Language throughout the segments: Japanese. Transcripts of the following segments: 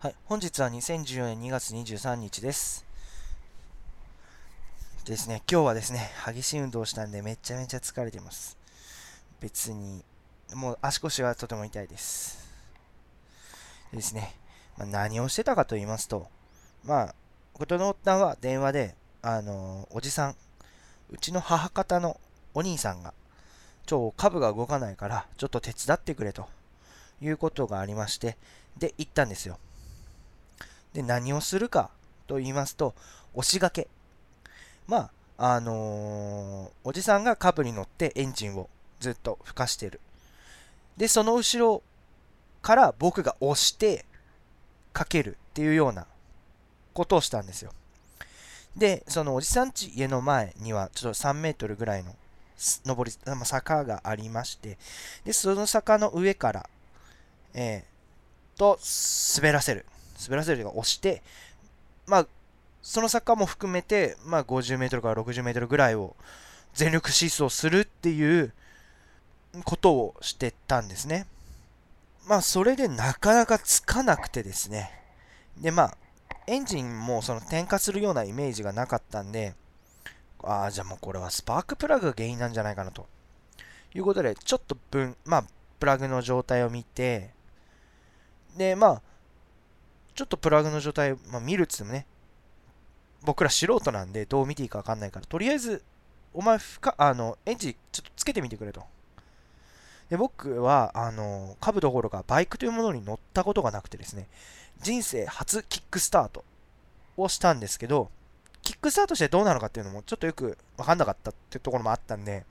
はい、本日は2014年2月23日です。ですね、今日はですね、激しい運動をしたんでめちゃめちゃ疲れてます。別に、もう足腰がとても痛いです。ですね、まあ、何をしてたかと言いますと、まあ、ことの夫は電話で、あのーおじさん、うちの母方のお兄さんが、超株が動かないから、ちょっと手伝ってくれということがありまして、で、行ったんですよ。で、何をするかと言いますと、押し掛け。まあ、あのーおじさんがカブに乗ってエンジンをずっと吹かしてる。で、その後ろから僕が押してかけるっていうようなことをしたんですよ。で、そのおじさんち家の前にはちょっと3メートルぐらいの上り、坂がありまして、で、その坂の上から、えー、と、滑らせる。滑らせるというか押して、まあ、その坂も含めて、まあ、50メートルから60メートルぐらいを全力疾走するっていうことをしてたんですね。まあ、それでなかなかつかなくてですね。で、まあ、エンジンもその点火するようなイメージがなかったんで、ああ、じゃあもうこれはスパークプラグが原因なんじゃないかなと。いうことで、ちょっと分、まあ、プラグの状態を見て、で、まあ、ちょっとプラグの状態、まあ、見るっつってもね、僕ら素人なんでどう見ていいか分かんないから、とりあえず、お前ふか、あの、エンジンちょっとつけてみてくれと。で、僕は、あの、株どころかバイクというものに乗ったことがなくてですね、人生初キックスタートをしたんですけど、キックスタートしてどうなのかっていうのもちょっとよく分かんなかったっていうところもあったんで、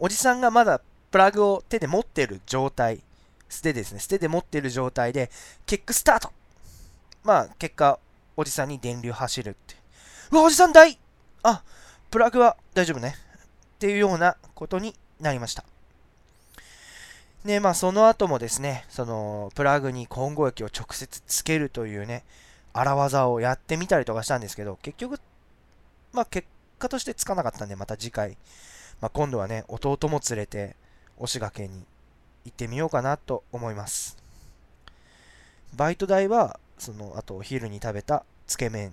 おじさんがまだプラグを手で持ってる状態、捨てですね、捨てで持ってる状態で、キックスタートまあ、結果、おじさんに電流走るって。うわ、おじさん大あ、プラグは大丈夫ね。っていうようなことになりました。で、まあ、その後もですね、その、プラグに混合液を直接つけるというね、荒技をやってみたりとかしたんですけど、結局、まあ、結果としてつかなかったんで、また次回、まあ、今度はね、弟も連れて、押しがけに行ってみようかなと思います。バイト代は、その、あとお昼に食べたつけ麺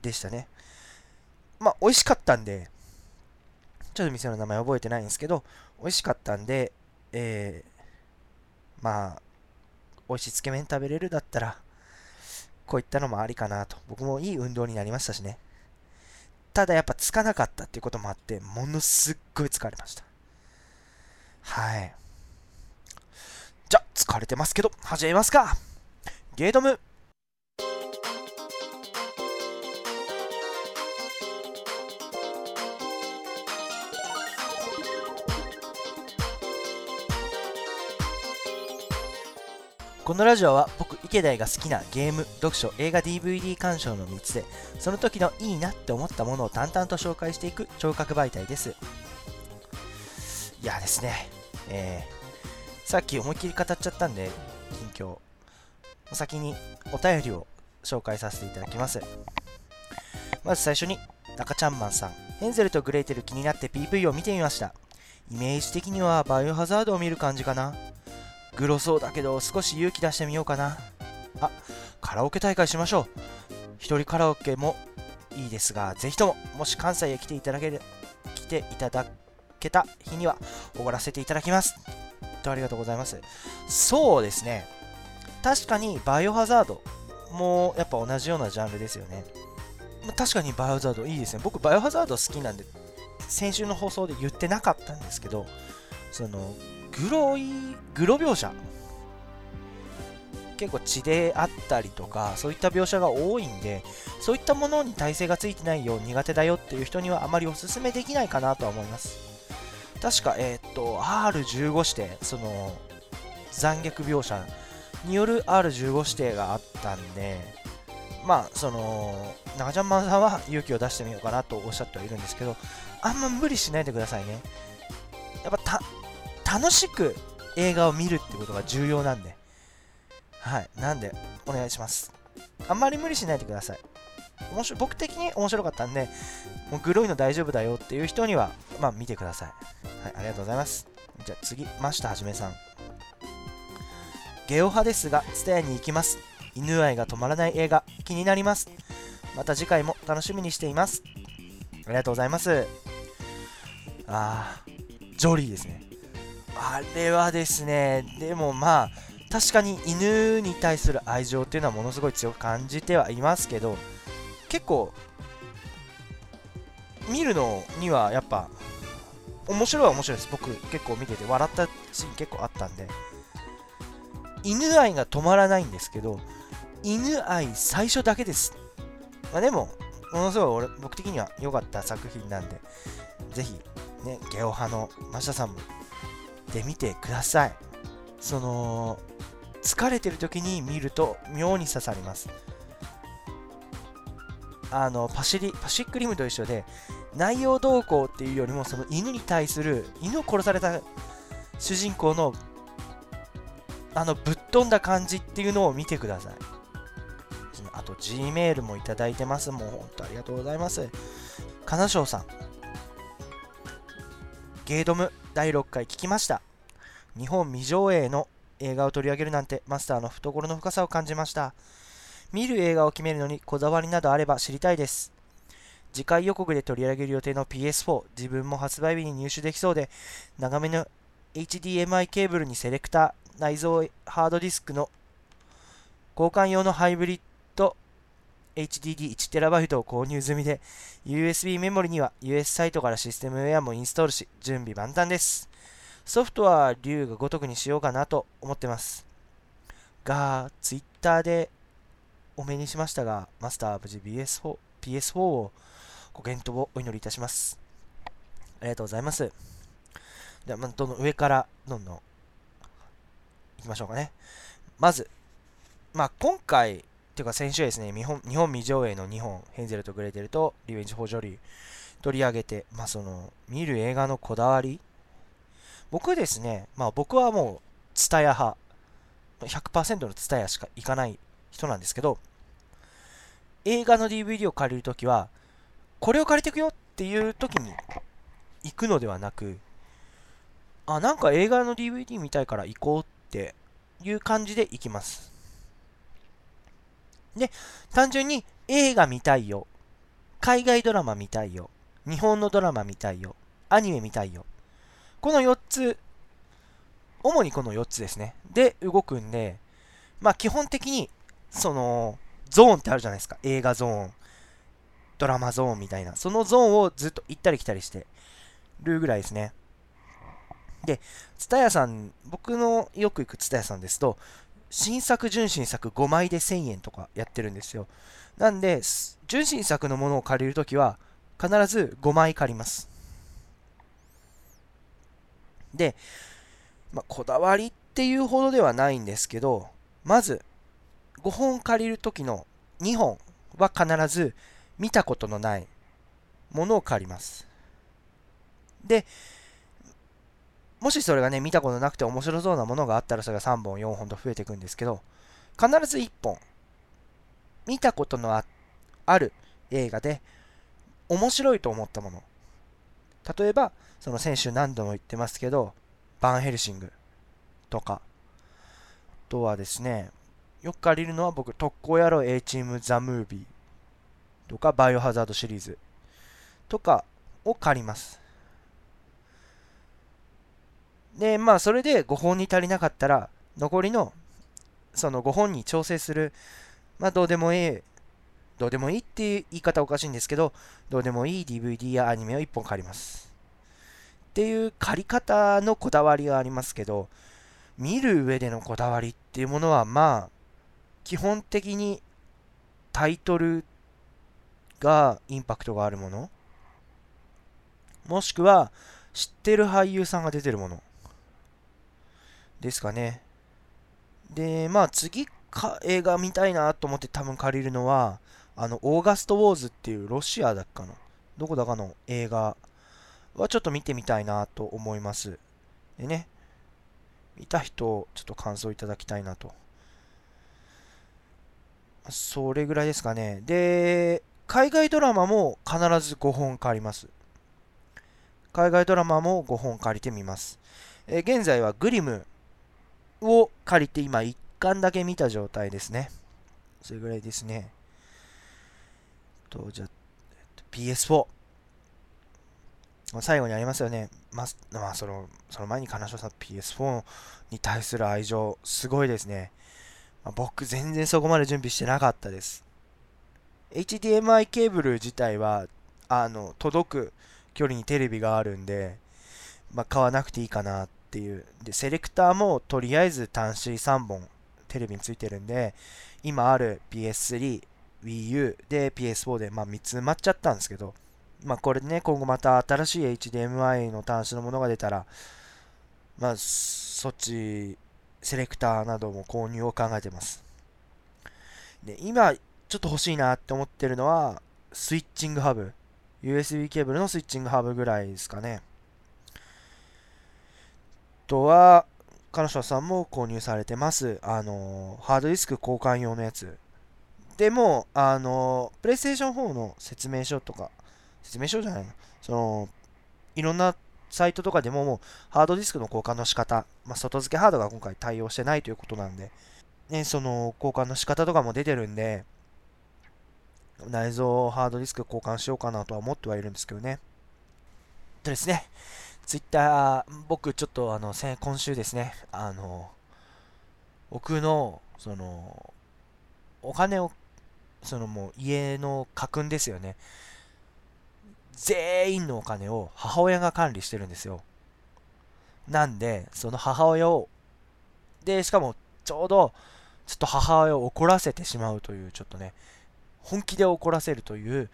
でしたね。まあ、美味しかったんで、ちょっと店の名前覚えてないんですけど、美味しかったんで、えー、まあ、美味しいつけ麺食べれるだったら、こういったのもありかなと。僕もいい運動になりましたしね。ただやっぱつかなかったっていうこともあって、ものすっごい疲れました。はい。じゃ、疲れてますけど、始めますか。ゲートム。このラジオは僕池田が好きなゲーム、読書、映画 DVD 鑑賞の3つでその時のいいなって思ったものを淡々と紹介していく聴覚媒体です。いやですね、えー、さっき思いっきり語っちゃったんで近況。お先にお便りを紹介させていただきます。まず最初に中ちゃんマンさん。ヘンゼルとグレーテル気になって PV を見てみました。イメージ的にはバイオハザードを見る感じかな。グロそうだけど少し勇気出してみようかな。あカラオケ大会しましょう。一人カラオケもいいですがぜひとももし関西へ来ていただける来ていただけた日にはおごらせていただきます。とありがとうございます。そうですね。確かにバイオハザードもやっぱ同じようなジャンルですよね。ま確かにバイオハザードいいですね。僕バイオハザード好きなんで先週の放送で言ってなかったんですけどそのグロいグロ描写。結構血であったりとかそういった描写が多いんでそういったものに耐性がついてないよ苦手だよっていう人にはあまりおすすめできないかなとは思います。確かえーっと R15 指定その残虐描写による R15 指定があったんでまあその中ちゃんマンさんは勇気を出してみようかなとおっしゃってはいるんですけどあんま無理しないでくださいね。やっぱた楽しく映画を見るってことが重要なんで。はい。なんでお願いします。あんまり無理しないでください。面白僕的に面白かったんでもうグロいの大丈夫だよっていう人にはまあ見てください。はいありがとうございますじゃあ次真下はじめさんゲオ派ですが、ツタヤに行きます。犬愛が止まらない映画、気になります。また次回も楽しみにしています。ありがとうございます。あー、ジョリーですね。あれはですね、でもまあ、確かに犬に対する愛情っていうのはものすごい強く感じてはいますけど、結構、見るのにはやっぱ、面白いは面白いです。僕結構見てて笑ったシーン結構あったんで。犬愛が止まらないんですけど、犬愛最初だけです。まあでも、ものすごい俺僕的には良かった作品なんで、ぜひ、ね、ゲオ派のマシャさんも、で見てください。その、疲れてる時に見ると妙に刺さります。あの、パシリ、パシックリムと一緒で、内容動向っていうよりも、その犬に対する、犬を殺された主人公の、あの、ぶっ飛んだ感じっていうのを見てください。あと、G メールもいただいてます。もう本当ありがとうございます。金賞さん。ゲードム第6回聞きました。日本未上映の映画を取り上げるなんてマスターの懐の深さを感じました。見る映画を決めるのにこだわりなどあれば知りたいです。次回予告で取り上げる予定の PS4、自分も発売日に入手できそうで、長めの HDMI ケーブルにセレクター、内蔵ハードディスクの交換用のハイブリッド HDD1TB を購入済みで、USB メモリには US サイトからシステムウェアもインストールし、準備万端です。ソフトは竜が如くにしようかなと思ってます。が、Twitter でお目にしましたが、マスター無事 PS4, PS4 をご健闘をお祈りいたします。ありがとうございます。では、まどんどん上からどんどん行きましょうかね。まず、まあ、今回、っていうか先週ですね、日本日本未上映の2本、ヘンゼルとグレーテルとリベンジ・フォー・ジョリー取り上げて、まあ、その、見る映画のこだわり僕ですね、まあ僕はもう、ツタヤ派、100%のツタヤしか行かない人なんですけど、映画の DVD を借りるときは、これを借りてくよっていうときに行くのではなく、あ、なんか映画の DVD 見たいから行こうっていう感じで行きます。で、単純に映画見たいよ。海外ドラマ見たいよ。日本のドラマ見たいよ。アニメ見たいよ。この4つ、主にこの4つですね。で動くんで、まあ基本的に、その、ゾーンってあるじゃないですか。映画ゾーン、ドラマゾーンみたいな。そのゾーンをずっと行ったり来たりしてるぐらいですね。で、ツタヤさん、僕のよく行くツタヤさんですと、新作、純新作5枚で1000円とかやってるんですよ。なんで、純新作のものを借りるときは、必ず5枚借ります。で、まあ、こだわりっていうほどではないんですけど、まず、5本借りるときの2本は必ず見たことのないものを借ります。で、もしそれがね、見たことなくて面白そうなものがあったら、それが3本、4本と増えていくんですけど、必ず1本、見たことのある映画で、面白いと思ったもの。例えば、その先週何度も言ってますけど、バンヘルシングとか、あとはですね、よく借りるのは僕、特攻野郎 A チームザ・ムービーとか、バイオハザードシリーズとかを借ります。で、まあ、それで5本に足りなかったら、残りの、その5本に調整する、まあ、どうでもいい、どうでもいいっていう言い方おかしいんですけど、どうでもいい DVD やアニメを1本借ります。っていう借り方のこだわりがありますけど、見る上でのこだわりっていうものは、まあ、基本的にタイトルがインパクトがあるもの、もしくは知ってる俳優さんが出てるものですかね。で、まあ次か映画見たいなと思って多分借りるのは、あの、オーガスト・ウォーズっていうロシアだっかな。どこだかの映画はちょっと見てみたいなと思います。でね、見た人、ちょっと感想いただきたいなと。それぐらいですかね。で、海外ドラマも必ず5本借ります。海外ドラマも5本借りてみます。え現在はグリムを借りて今1巻だけ見た状態ですね。それぐらいですね。と、じゃ、PS4。最後にありますよね。ままあ、その、その前に金城さん PS4 に対する愛情、すごいですね。まあ、僕、全然そこまで準備してなかったです。HDMI ケーブル自体は、あの、届く距離にテレビがあるんで、まあ、買わなくていいかなっていう。で、セレクターもとりあえず端子3本テレビについてるんで、今ある PS3、Wii U で PS4 で、まあ、3つ埋まっちゃったんですけど、まあ、これね、今後また新しい HDMI の端子のものが出たら、まあ、そっち、セレクターなども購入を考えてます。で、今、ちょっと欲しいなって思ってるのは、スイッチングハブ。USB ケーブルのスイッチングハブぐらいですかね。あとは、彼女さんも購入されてます。あの、ハードディスク交換用のやつ。でも、あの、プレイステーション4の説明書とか、説明書じゃないのその、いろんなサイトとかでももうハードディスクの交換の仕方、まあ、外付けハードが今回対応してないということなんで、ね、その交換の仕方とかも出てるんで、内蔵ハードディスク交換しようかなとは思ってはいるんですけどね。とですね、ツイッター、僕ちょっとあの、今週ですね、あの、僕の、その、お金を、そのもう家の家訓ですよね。全員のお金を母親が管理してるんですよ。なんで、その母親を、で、しかもちょうど、ちょっと母親を怒らせてしまうという、ちょっとね、本気で怒らせるという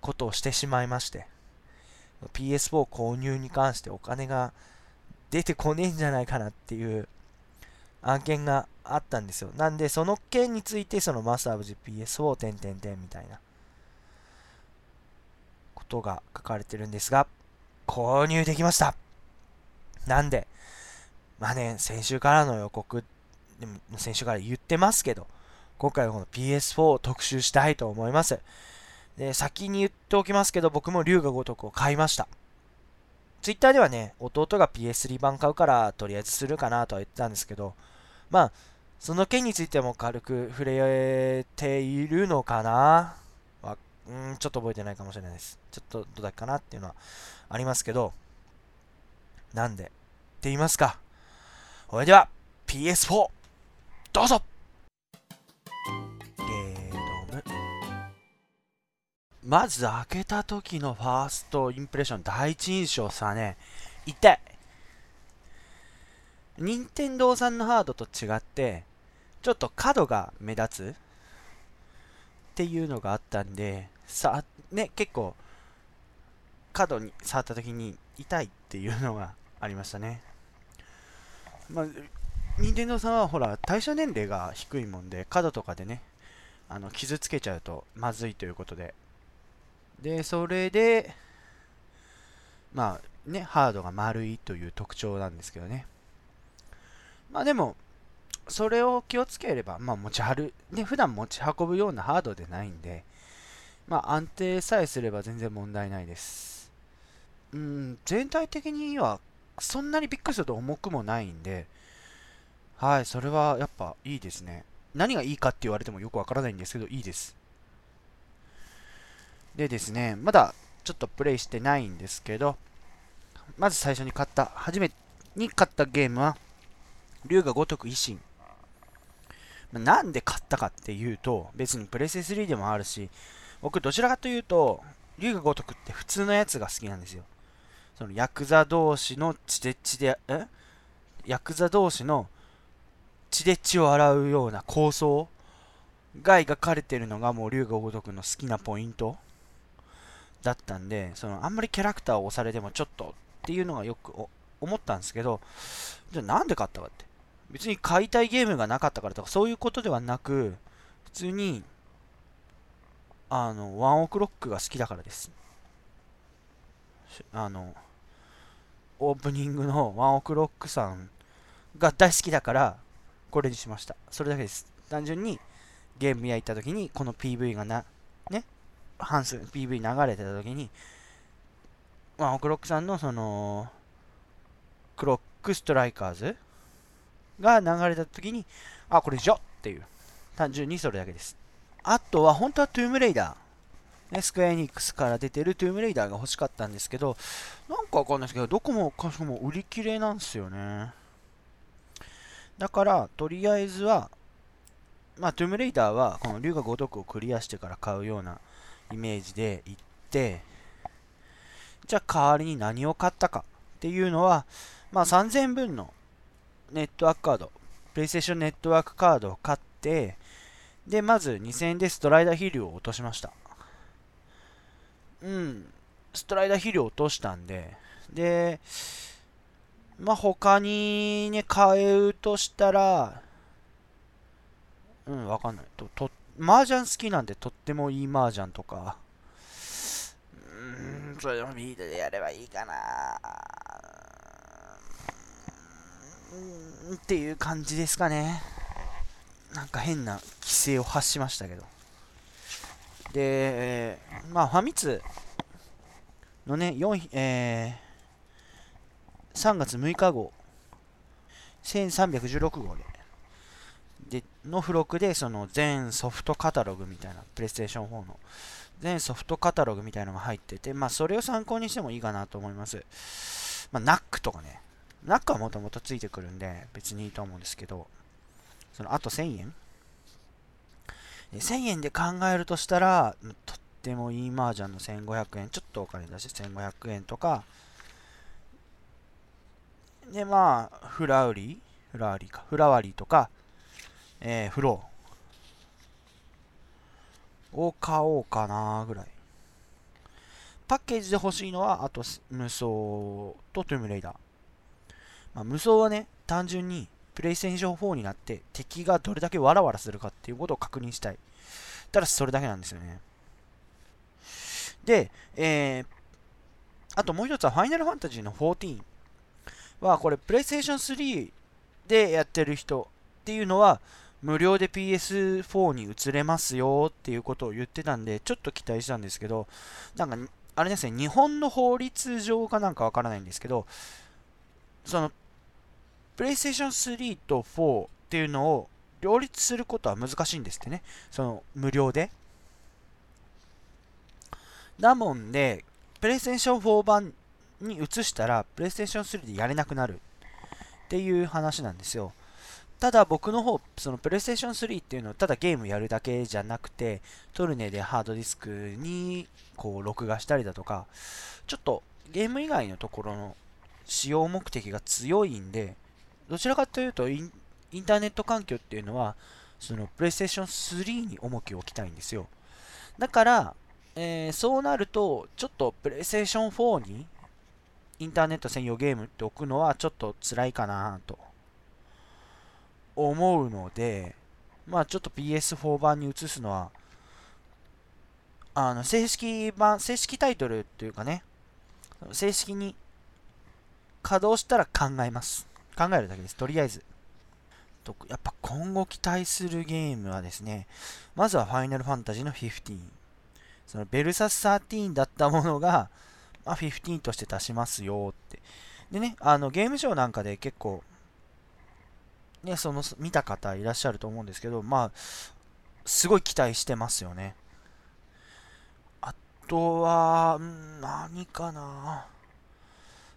ことをしてしまいまして。PS4 購入に関してお金が出てこねえんじゃないかなっていう案件があったんですよ。なんで、その件について、そのマスターブジ PS4 点点点みたいなことが書かれてるんですが、購入できました。なんで、まあね、先週からの予告、でも先週から言ってますけど、今回はこの PS4 を特集したいと思います。で、先に言っておきますけど、僕も龍が如くを買いました。Twitter ではね、弟が PS3 版買うから、とりあえずするかなとは言ってたんですけど、まあ、その件についても軽く触れているのかなうん、ちょっと覚えてないかもしれないです。ちょっとどうだけかなっていうのはありますけど、なんで、って言いますか。それでは、PS4、どうぞゲームまず開けた時のファーストインプレッション、第一印象さね、痛い。任天堂さんのハードと違って、ちょっと角が目立つっていうのがあったんで、さ、ね、結構、角に触った時に痛いっていうのがありましたね。まあ、任天堂さんはほら、対象年齢が低いもんで、角とかでね、あの傷つけちゃうとまずいということで、で、それで、まあね、ハードが丸いという特徴なんですけどね。まあでも、それを気をつければ、まあ持ち歩、ね、普段持ち運ぶようなハードでないんで、まあ安定さえすれば全然問題ないです。うん、全体的にはそんなにびっくりすると重くもないんで、はい、それはやっぱいいですね。何がいいかって言われてもよくわからないんですけど、いいです。でですね、まだちょっとプレイしてないんですけど、まず最初に買った、初めに買ったゲームは、竜が如く維新。なんで買ったかっていうと、別にプレステ3でもあるし、僕どちらかというと、竜が如くって普通のやつが好きなんですよ。そのヤクザ同士の血で血で、え？ヤクザ同士の血で血を洗うような構想が描かれてるのがもう竜が如くの好きなポイントだったんで、そのあんまりキャラクターを押されてもちょっとっていうのがよく思ったんですけど、じゃあなんで買ったかって。別に買いたいゲームがなかったからとかそういうことではなく、普通に、あの、ワンオクロックが好きだからです。あの、オープニングのワンオクロックさんが大好きだから、これにしました。それだけです。単純にゲーム屋行った時にこの PV がな、ね、ハンス PV 流れてた時に、まあ、クロックさんのその、クロックストライカーズが流れた時に、あ、これじゃっていう。単純にそれだけです。あとは、本当はトゥームレイダー。ね、スクエアエニックスから出てるトゥームレイダーが欲しかったんですけど、なんかわかんないですけど、どこもかしこも売り切れなんですよね。だから、とりあえずは、まあ、トゥームレイダーは、この龍が如くをクリアしてから買うようなイメージで行って、じゃあ代わりに何を買ったかっていうのは、まあ、3000分のネットワークカード、プレイステーションネットワークカードを買って、で、まず2000円でストライダー飛竜を落としました。うん、ストライダー飛竜を落としたんで、で、まあ、他にね、買うとしたら、うん、わかんない。と、と、麻雀好きなんでとってもいい麻雀とか、うん、それでもビートでやればいいかなうん、っていう感じですかね。なんか変な規制を発しましたけど。で、まあ、ファミ通のね、4、えー、3月6日号、1316号で、での付録でその全ソフトカタログみたいな、プレイステーション4の。全ソフトカタログみたいなのが入ってて、まあそれを参考にしてもいいかなと思います。まあ NAC とかね、NAC はもともとついてくるんで別にいいと思うんですけど、そのあと1000円 ?1000 円で考えるとしたら、とってもいい麻雀の1500円、ちょっとお金出して1500円とか、でまあ、フラウリーフラワリーか。フラワリーとか、えー、フローを買おうかなぐらい。パッケージで欲しいのは、あと、無双とトゥームレイダー。まあ、無双はね、単純にプレイステーション4になって敵がどれだけワラワラするかっていうことを確認したい。ただしそれだけなんですよね。で、えー、あともう一つはファイナルファンタジーの14はこれプレイステーション3でやってる人っていうのは無料で PS4 に移れますよっていうことを言ってたんで、ちょっと期待したんですけど、なんか、あれですね、日本の法律上かなんかわからないんですけど、その、プレイステーション3と4っていうのを両立することは難しいんですってね。その、無料で。なもんで、プレイステーション4版に移したら、プレイステーション3でやれなくなるっていう話なんですよ。ただ僕の方、そのプレイステーション3っていうのはただゲームやるだけじゃなくて、トルネでハードディスクにこう録画したりだとか、ちょっとゲーム以外のところの使用目的が強いんで、どちらかというとインターネット環境っていうのは、そのプレイステーション3に重きを置きたいんですよ。だから、えー、そうなると、ちょっとプレイステーション4にインターネット専用ゲームって置くのはちょっと辛いかなと。思うので、まあちょっと PS4 版に移すのは、あの、正式版、正式タイトルっていうかね、正式に稼働したら考えます。考えるだけです。とりあえず。とやっぱ今後期待するゲームはですね、まずはファイナルファンタジーの15。そのベルサス13だったものが、まあ、15として出しますよって。でね、あのゲームショーなんかで結構ね、その見た方いらっしゃると思うんですけど、まあ、すごい期待してますよね。あとは、何かな。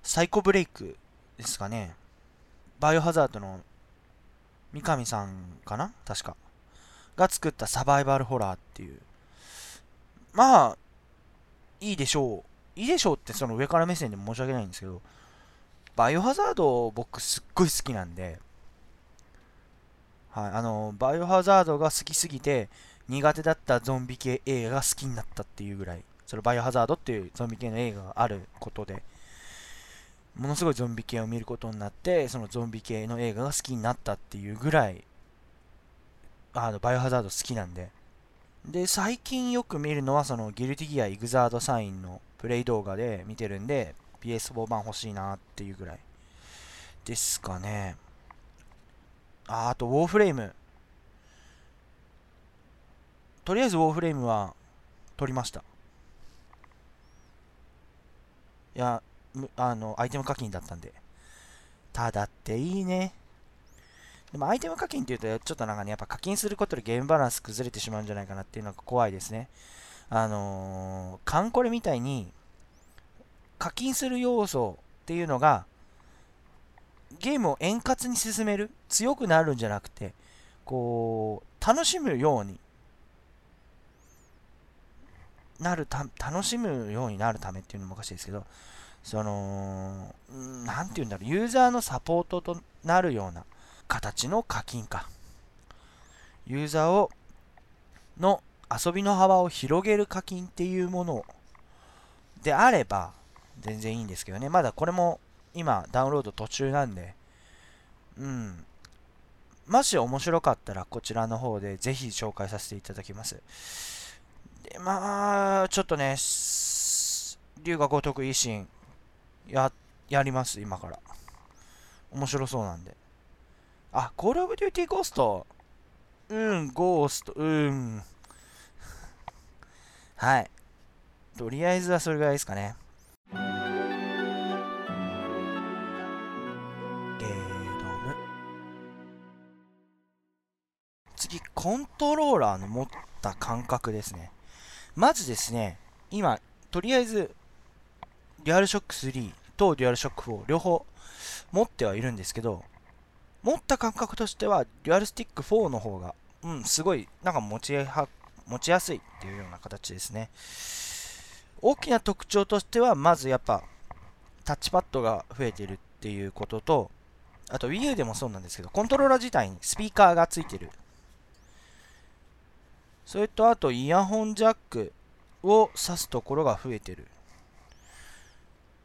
サイコブレイクですかね。バイオハザードの三上さんかな？確か。が作ったサバイバルホラーっていう。まあ、いいでしょう。いいでしょうってその上から目線で申し訳ないんですけど、バイオハザード僕すっごい好きなんで、はい、あの、バイオハザードが好きすぎて、苦手だったゾンビ系映画が好きになったっていうぐらい、そのバイオハザードっていうゾンビ系の映画があることで、ものすごいゾンビ系を見ることになって、そのゾンビ系の映画が好きになったっていうぐらい、あの、バイオハザード好きなんで。で、最近よく見るのは、その、ギルティギア・イグザード・サインのプレイ動画で見てるんで、PS4 版欲しいなっていうぐらいですかね。ああと、ウォーフレーム。とりあえずウォーフレームは取りました。いや、あの、アイテム課金だったんで。ただっていいね。でもアイテム課金っていうと、ちょっとなんかね、やっぱ課金することでゲームバランス崩れてしまうんじゃないかなっていうのが怖いですね。あのー、カンコレみたいに、課金する要素っていうのが、ゲームを円滑に進める、強くなるんじゃなくて、こう、楽しむようになるた、楽しむようになるためっていうのもおかしいですけど、その、なんて言うんだろう、ユーザーのサポートとなるような形の課金か。ユーザーを、の遊びの幅を広げる課金っていうものであれば、全然いいんですけどね。まだこれも今ダウンロード途中なんで、うん。もし面白かったらこちらの方でぜひ紹介させていただきます。で、まあ、ちょっとね、龍が如く維新、や、やります、今から。面白そうなんで。あ、コールオブデューティーゴースト。うん、ゴースト、うん。はい。とりあえずはそれぐらいですかね。ゲーム。次、コントローラーの持った感覚ですね。まずですね、今、とりあえず、デュアルショック3とデュアルショック4両方持ってはいるんですけど、持った感覚としては、デュアルスティック4の方が、うん、すごい、なんか持ちは持ちやすいっていうような形ですね。大きな特徴としては、まずやっぱ、タッチパッドが増えてるっていうことと、あと Wii U でもそうなんですけど、コントローラー自体にスピーカーがついてるそれとあとイヤホンジャックを挿すところが増えてる。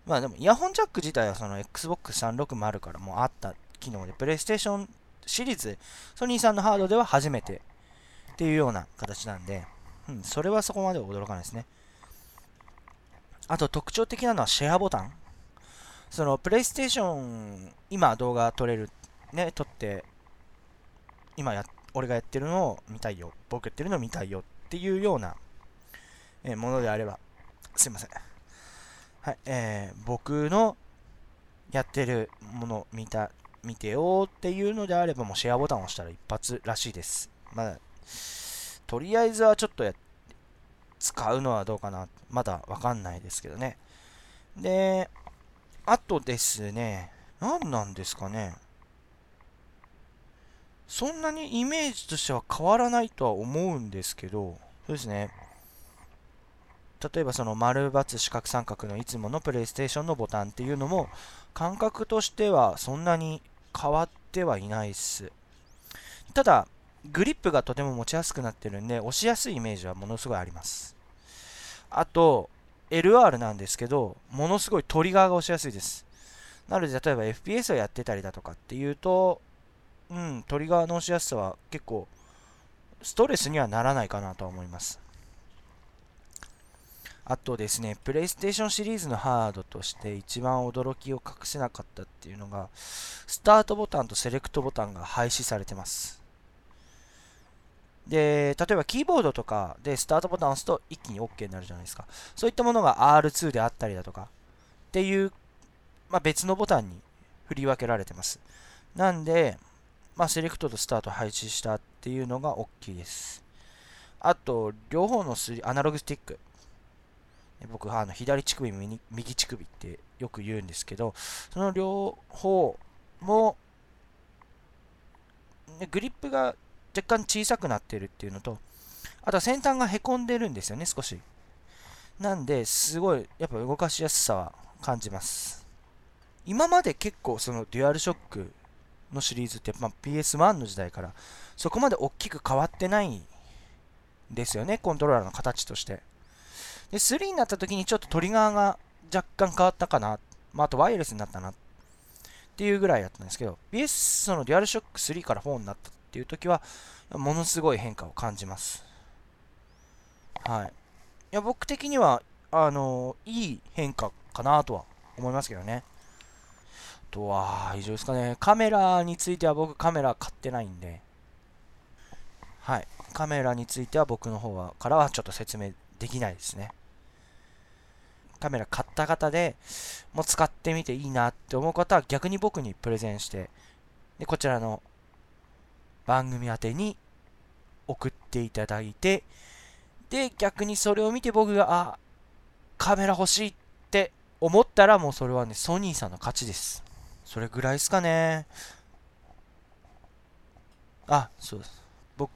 まあでもイヤホンジャック自体はその Xbox 360からもうあった機能で、PlayStation シリーズ、ソニーさんのハードでは初めてっていうような形なんで、うん、それはそこまで驚かないですね。あと特徴的なのはシェアボタン。そのプレイステーション、今動画撮れる、ね、撮って、今や俺がやってるのを見たいよ、僕やってるのを見たいよっていうような、え、ものであれば、すいません。はい、えー、僕のやってるもの見た、見てよっていうのであれば、もうシェアボタンを押したら一発らしいです。まだ、とりあえずはちょっとや、使うのはどうかな。まだわかんないですけどね。で、あとですね、何なんですかね。そんなにイメージとしては変わらないとは思うんですけど、そうですね。例えばその丸×四角三角のいつものプレイステーションのボタンっていうのも感覚としてはそんなに変わってはいないっす。ただ、グリップがとても持ちやすくなってるんで押しやすいイメージはものすごいあります。あと、LR なんですけど、ものすごいトリガーが押しやすいです。なので、例えば FPS をやってたりだとかっていうと、うん、トリガーの押しやすさは結構ストレスにはならないかなとは思います。あとですね、プレイステーションシリーズのハードとして一番驚きを隠せなかったっていうのが、スタートボタンとセレクトボタンが廃止されてます。で、例えばキーボードとかでスタートボタンを押すと一気に OK になるじゃないですか。そういったものが R2 であったりだとかっていう、まあ、別のボタンに振り分けられてます。なんで、まあ、セレクトとスタート配置したっていうのが大きいです。あと、両方のスリアナログスティック。僕、あの左乳首、右乳首ってよく言うんですけど、その両方も、ね、グリップが若干小さくなってるっていうのと、あとは先端がへこんでるんですよね、少し。なんで、すごい、やっぱ動かしやすさは感じます。今まで結構そのデュアルショックのシリーズって、まあ、PS1 の時代からそこまで大きく変わってないんですよね、コントローラーの形として。で、3になった時にちょっとトリガーが若干変わったかな。まあ、あとワイヤレスになったなっていうぐらいだったんですけど、PS そのデュアルショック3から4になったっていう時は、ものすごい変化を感じます。はい。いや、僕的には、あの、いい変化かなとは思いますけどね。とは、以上ですかね。カメラについては僕カメラ買ってないんで、はい。カメラについては僕の方はからはちょっと説明できないですね。カメラ買った方でもう使ってみていいなって思う方は逆に僕にプレゼンして、でこちらの番組宛てに送っていただいて、で、逆にそれを見て僕が、あ、カメラ欲しいって思ったらもうそれはね、ソニーさんの勝ちです。それぐらいですかね。あ、そうです。僕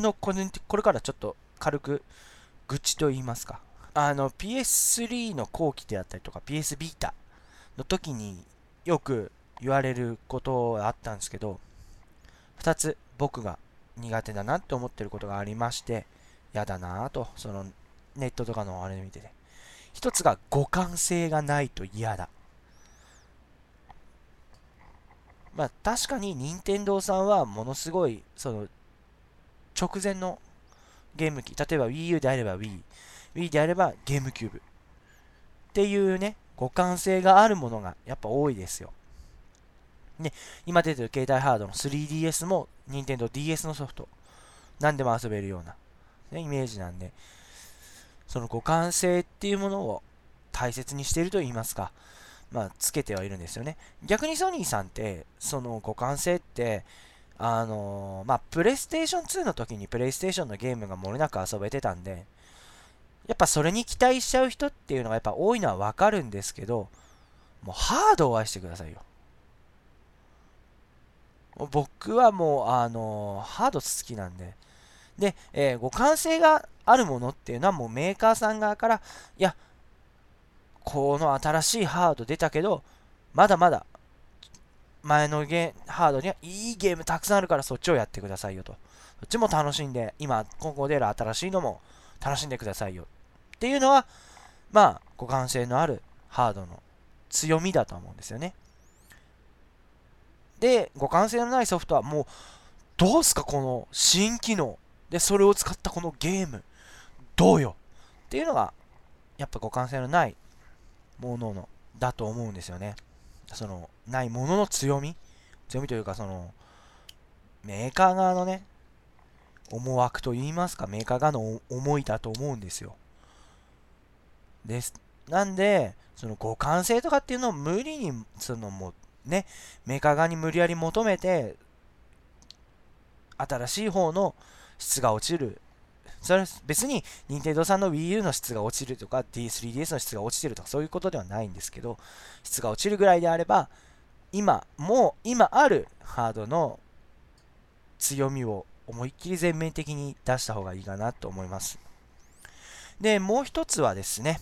のこれこれからちょっと軽く愚痴と言いますか。あの、PS3 の後期であったりとか、PS ビータの時によく言われることあったんですけど、2つ僕が苦手だなって思ってることがありまして、嫌だなぁと、そのネットとかのあれ見てて。1つが互換性がないと嫌だ。まあ確かに任天堂さんはものすごい、その、直前のゲーム機、例えば Wii U であれば Wii、Wii であればゲームキューブっていうね、互換性があるものがやっぱ多いですよ。ね、今出てる携帯ハードの 3DS も Nintendo DS のソフト、何でも遊べるような、ね、イメージなんで、その互換性っていうものを大切にしていると言いますか、まあ、つけてはいるんですよね。逆にソニーさんって、その互換性って、あのー、まあ、プレイステーション2の時にプレイステーションのゲームが漏れなく遊べてたんで、やっぱそれに期待しちゃう人っていうのがやっぱ多いのはわかるんですけど、もうハードを愛してくださいよ。僕はもう、あのー、ハード好きなんで。で、えー、互換性があるものっていうのはもうメーカーさん側から、いや、この新しいハード出たけど、まだまだ前のゲハードにはいいゲームたくさんあるからそっちをやってくださいよと。そっちも楽しんで、今、今後出る新しいのも楽しんでくださいよ。っていうのは、まあ、互換性のあるハードの強みだと思うんですよね。で、互換性のないソフトはもう、どうすかこの新機能。で、それを使ったこのゲーム。どうよっていうのが、やっぱ互換性のないもののだと思うんですよね。その、ないものの強み強みというか、その、メーカー側のね、思惑と言いますか、メーカー側の思いだと思うんですよ。です。なんで、その互換性とかっていうのを無理に、そのもうね、メーカー側に無理やり求めて、新しい方の質が落ちるそれ別に任天堂さんの Wii U の質が落ちるとか D3DS の質が落ちてるとかそういうことではないんですけど質が落ちるぐらいであれば今もう今あるハードの強みを思いっきり全面的に出した方がいいかなと思いますでもう一つはですね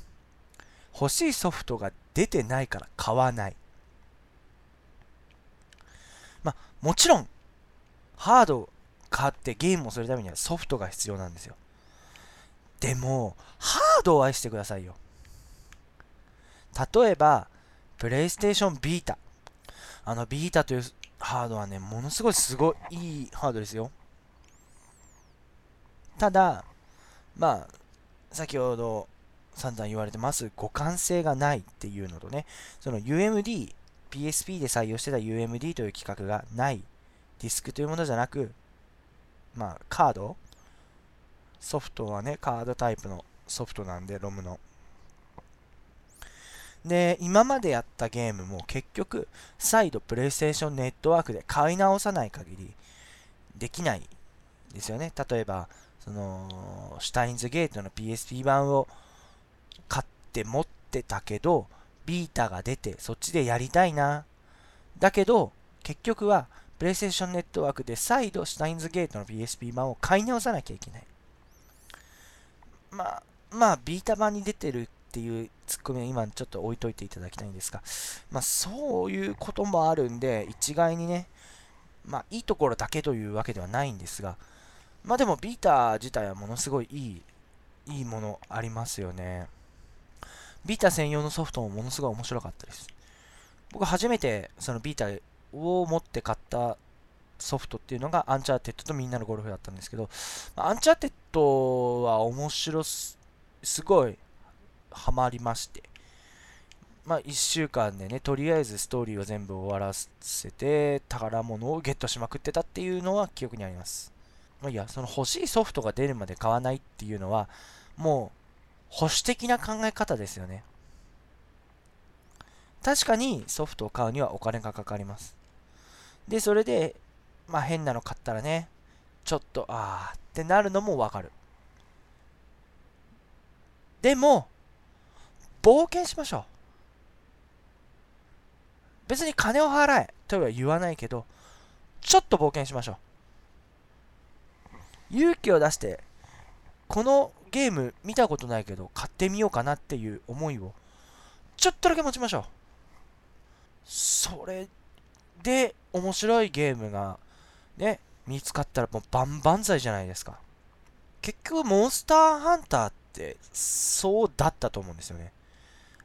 欲しいソフトが出てないから買わないまあもちろんハード買ってゲームをするためにはソフトが必要なんですよでも、ハードを愛してくださいよ。例えば、プレイステーションビータ。あの、ビータというハードはね、ものすごいすごいいいハードですよ。ただ、まあ、先ほど散々言われてます、互換性がないっていうのとね、その UMD、PSP で採用してた UMD という規格がないディスクというものじゃなく、まあ、カードソフトはね、カードタイプのソフトなんで、ロムの。で、今までやったゲームも結局、再度プレイステーションネットワークで買い直さない限りできないですよね。例えば、その、シュタインズゲートの PSP 版を買って持ってたけど、ビータが出て、そっちでやりたいな。だけど、結局は、プレイステーションネットワークで再度シュタインズゲートの PSP 版を買い直さなきゃいけない。まあ、まあ、ビータ版に出てるっていうツッコミは今ちょっと置いといていただきたいんですが、まあ、そういうこともあるんで、一概にね、まあ、いいところだけというわけではないんですが、まあでも、ビータ自体はものすごいいい、いいものありますよね。ビータ専用のソフトもものすごい面白かったです。僕初めてそのビータを持って買ったソフトっていうのがアンチャーテッドとみんなのゴルフだったんですけど、アンチャーテッドは面白す、すごいハマりまして、まあ1週間でね、とりあえずストーリーを全部終わらせて、宝物をゲットしまくってたっていうのは記憶にあります。まあいや、その欲しいソフトが出るまで買わないっていうのは、もう保守的な考え方ですよね。確かにソフトを買うにはお金がかかります。で、それでまあ変なの買ったらね、ちょっと、あーってなるのもわかる。でも、冒険しましょう。別に金を払えとは言わないけど、ちょっと冒険しましょう。勇気を出して、このゲーム見たことないけど買ってみようかなっていう思いをちょっとだけ持ちましょう。それで面白いゲームがね、見つかったらもう万々歳じゃないですか。結局モンスターハンターってそうだったと思うんですよね。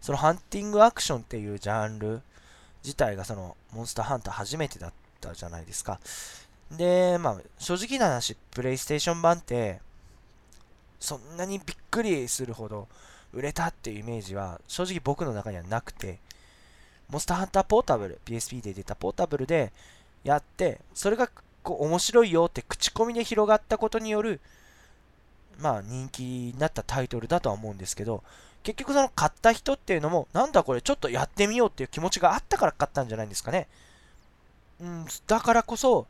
そのハンティングアクションっていうジャンル自体がそのモンスターハンター初めてだったじゃないですか。で、まあ正直な話、プレイステーション版ってそんなにびっくりするほど売れたっていうイメージは正直僕の中にはなくて、モンスターハンターポータブル、PSP で出たポータブルでやって、それがこう面白いよって口コミで広がったことによる、まあ人気になったタイトルだとは思うんですけど、結局その買った人っていうのも、なんだこれちょっとやってみようっていう気持ちがあったから買ったんじゃないんですかね。うん、だからこそ、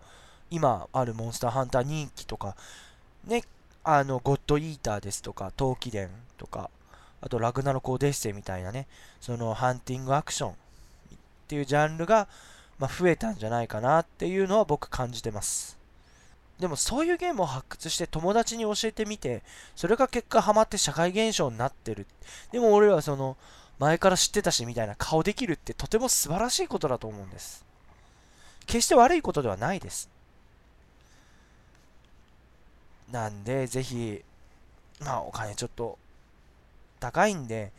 今あるモンスターハンター人気とか、ね、あの、ゴッドイーターですとか、陶器伝とか、あとラグナロコーデッセイみたいなね、そのハンティングアクションっていうジャンルが、まあ、増えたんじゃないかなっていうのは僕感じてます。でもそういうゲームを発掘して友達に教えてみて、それが結果ハマって社会現象になってる。でも俺はその、前から知ってたしみたいな顔できるってとても素晴らしいことだと思うんです。決して悪いことではないです。なんで、ぜひ、まあ、お金ちょっと高いんで、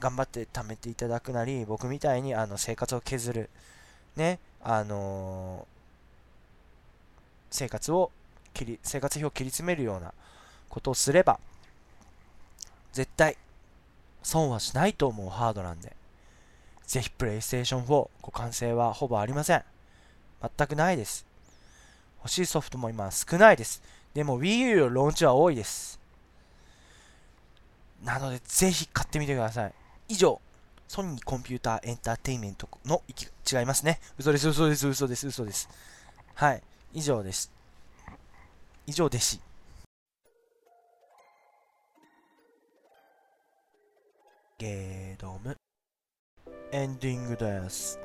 頑張って貯めていただくなり、僕みたいにあの生活を削る、ね、あのー、生活を切り、生活費を切り詰めるようなことをすれば、絶対損はしないと思うハードなんで、ぜひプレイステーション4、互換性はほぼありません。全くないです。欲しいソフトも今少ないです。でも Wii U のローンチは多いです。なので、ぜひ買ってみてください。以上、ソニーコンピューターエンターテインメントの違いますね。嘘です、嘘です、嘘です、嘘です。はい、以上です。以上です。ゲードム。エンディングです。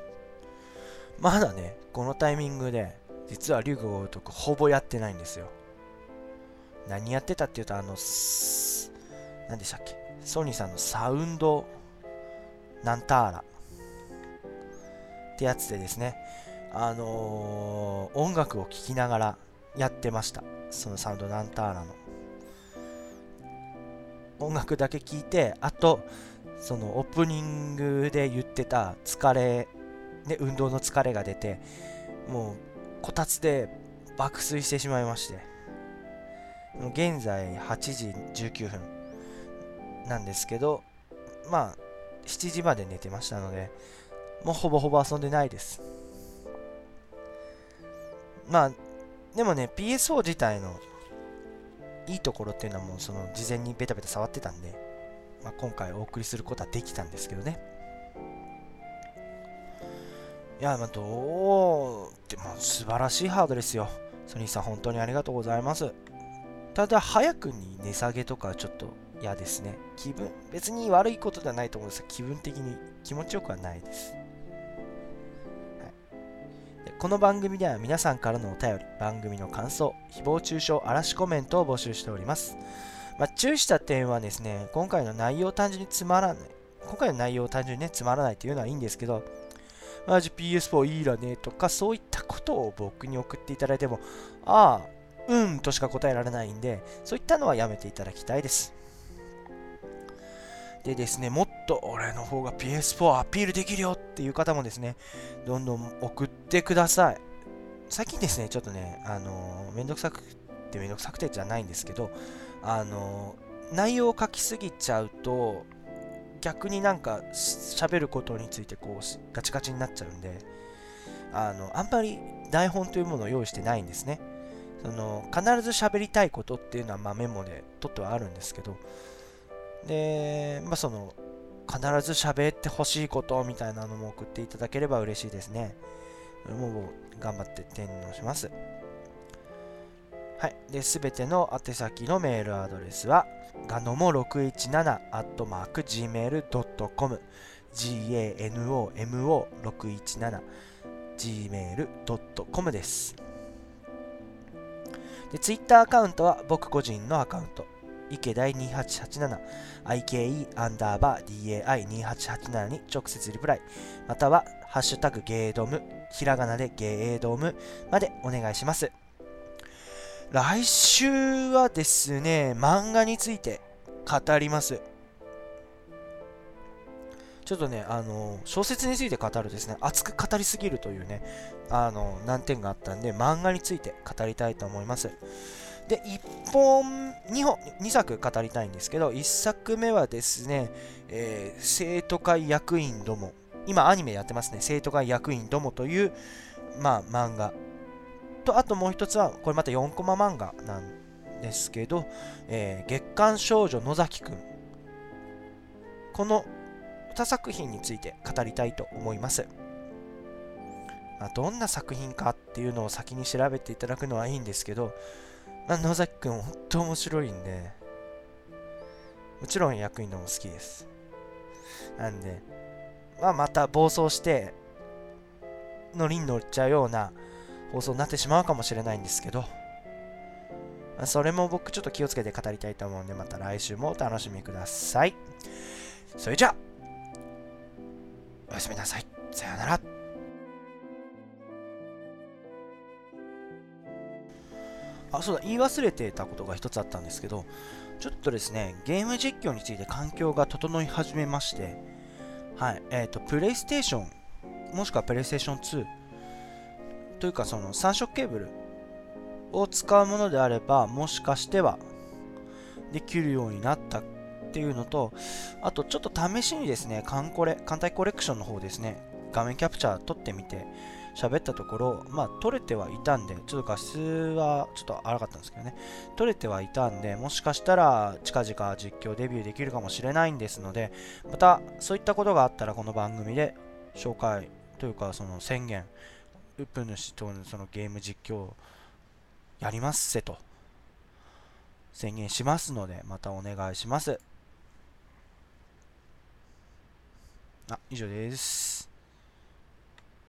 まだね、このタイミングで、実は竜が如くほぼやってないんですよ。何やってたっていうと、あの、何でしたっけ？ソニーさんのサウンドなんたーらってやつでですね、あのー、音楽を聴きながらやってました。そのサウンドなんたーらの。音楽だけ聴いて、あと、そのオープニングで言ってた疲れ、ね、運動の疲れが出て、もうこたつで爆睡してしまいまして。現在8時19分なんですけど、まあ、7時まで寝てましたので、もうほぼほぼ遊んでないです。まあ、でもね、PSO 自体のいいところっていうのはもうその事前にベタベタ触ってたんで、まあ、今回お送りすることはできたんですけどね。いや、まあ、どうって、まあ、素晴らしいハードですよ。ソニーさん、本当にありがとうございます。ただ早くに値下げとかちょっと嫌ですね。気分別に悪いことではないと思うんですが気分的に気持ちよくはないです、はい、この番組では皆さんからのお便り番組の感想誹謗中傷嵐コメントを募集しております。まあ、注意した点はですね今回の内容単純につまらない今回の内容単純にねつまらないっていうのはいいんですけどマジ PS4 いいらねとかそういったことを僕に送っていただいてもああうんとしか答えられないんで、そういったのはやめていただきたいです。でですね、もっと俺の方が PS4 アピールできるよっていう方もですね、どんどん送ってください。最近ですね、ちょっとね、あのー、めんどくさくてめんどくさくてじゃないんですけど、あのー、内容を書きすぎちゃうと、逆になんか喋ることについてこうガチガチになっちゃうんで、あの、あんまり台本というものを用意してないんですね。その必ず喋りたいことっていうのは、まあ、メモで取ってはあるんですけどで、まあ、その必ず喋ってほしいことみたいなのも送っていただければ嬉しいですね。もう頑張って点をします。はい。で、すべての宛先のメールアドレスは、ガノモ617 gmail.com ganomo617 gmail.com です。で、ツイッターアカウントは僕個人のアカウント。池大2887 IKE アンダーバー DAI2887 に直接リプライ。またはハッシュタグゲードムひらがなでゲードムまでお願いします。来週はですね漫画について語ります。ちょっとね、あの、小説について語るですね、熱く語りすぎるというね、あの、難点があったんで、漫画について語りたいと思います。で、1本、2本、2作語りたいんですけど、1作目はですね、えー生徒会役員ども、今アニメやってますね、生徒会役員どもという、まあ、漫画。と、あともう一つは、これまた4コマ漫画なんですけど、えー月刊少女野崎くん。この2作品について語りたいと思います。まあ、どんな作品かっていうのを先に調べていただくのはいいんですけど、まあ、野崎くん本当面白いんで、もちろん役員のも好きです。なんで、まあ、また暴走して、ノリに乗っちゃうような放送になってしまうかもしれないんですけど、まあそれも僕ちょっと気をつけて語りたいと思うんで、また来週もお楽しみください。それじゃあ、おやすみなさい。さようなら。あ、そうだ、言い忘れてたことが一つあったんですけど、ちょっとですね、ゲーム実況について環境が整い始めまして、はい、えっ、と、プレイステーション、もしくはプレイステーション2というか、その3色ケーブルを使うものであれば、もしかしてはできるようになったっていうのと、あとちょっと試しにですね、カンコレ、艦隊コレクションの方ですね、画面キャプチャー撮ってみて、喋ったところ、まあ、撮れてはいたんで、ちょっと画質はちょっと荒かったんですけどね、撮れてはいたんで、もしかしたら近々実況デビューできるかもしれないんですので、またそういったことがあったらこの番組で紹介というか、その宣言、ウップ主とのそのゲーム実況やりますせと宣言しますので、またお願いします。あ、以上です。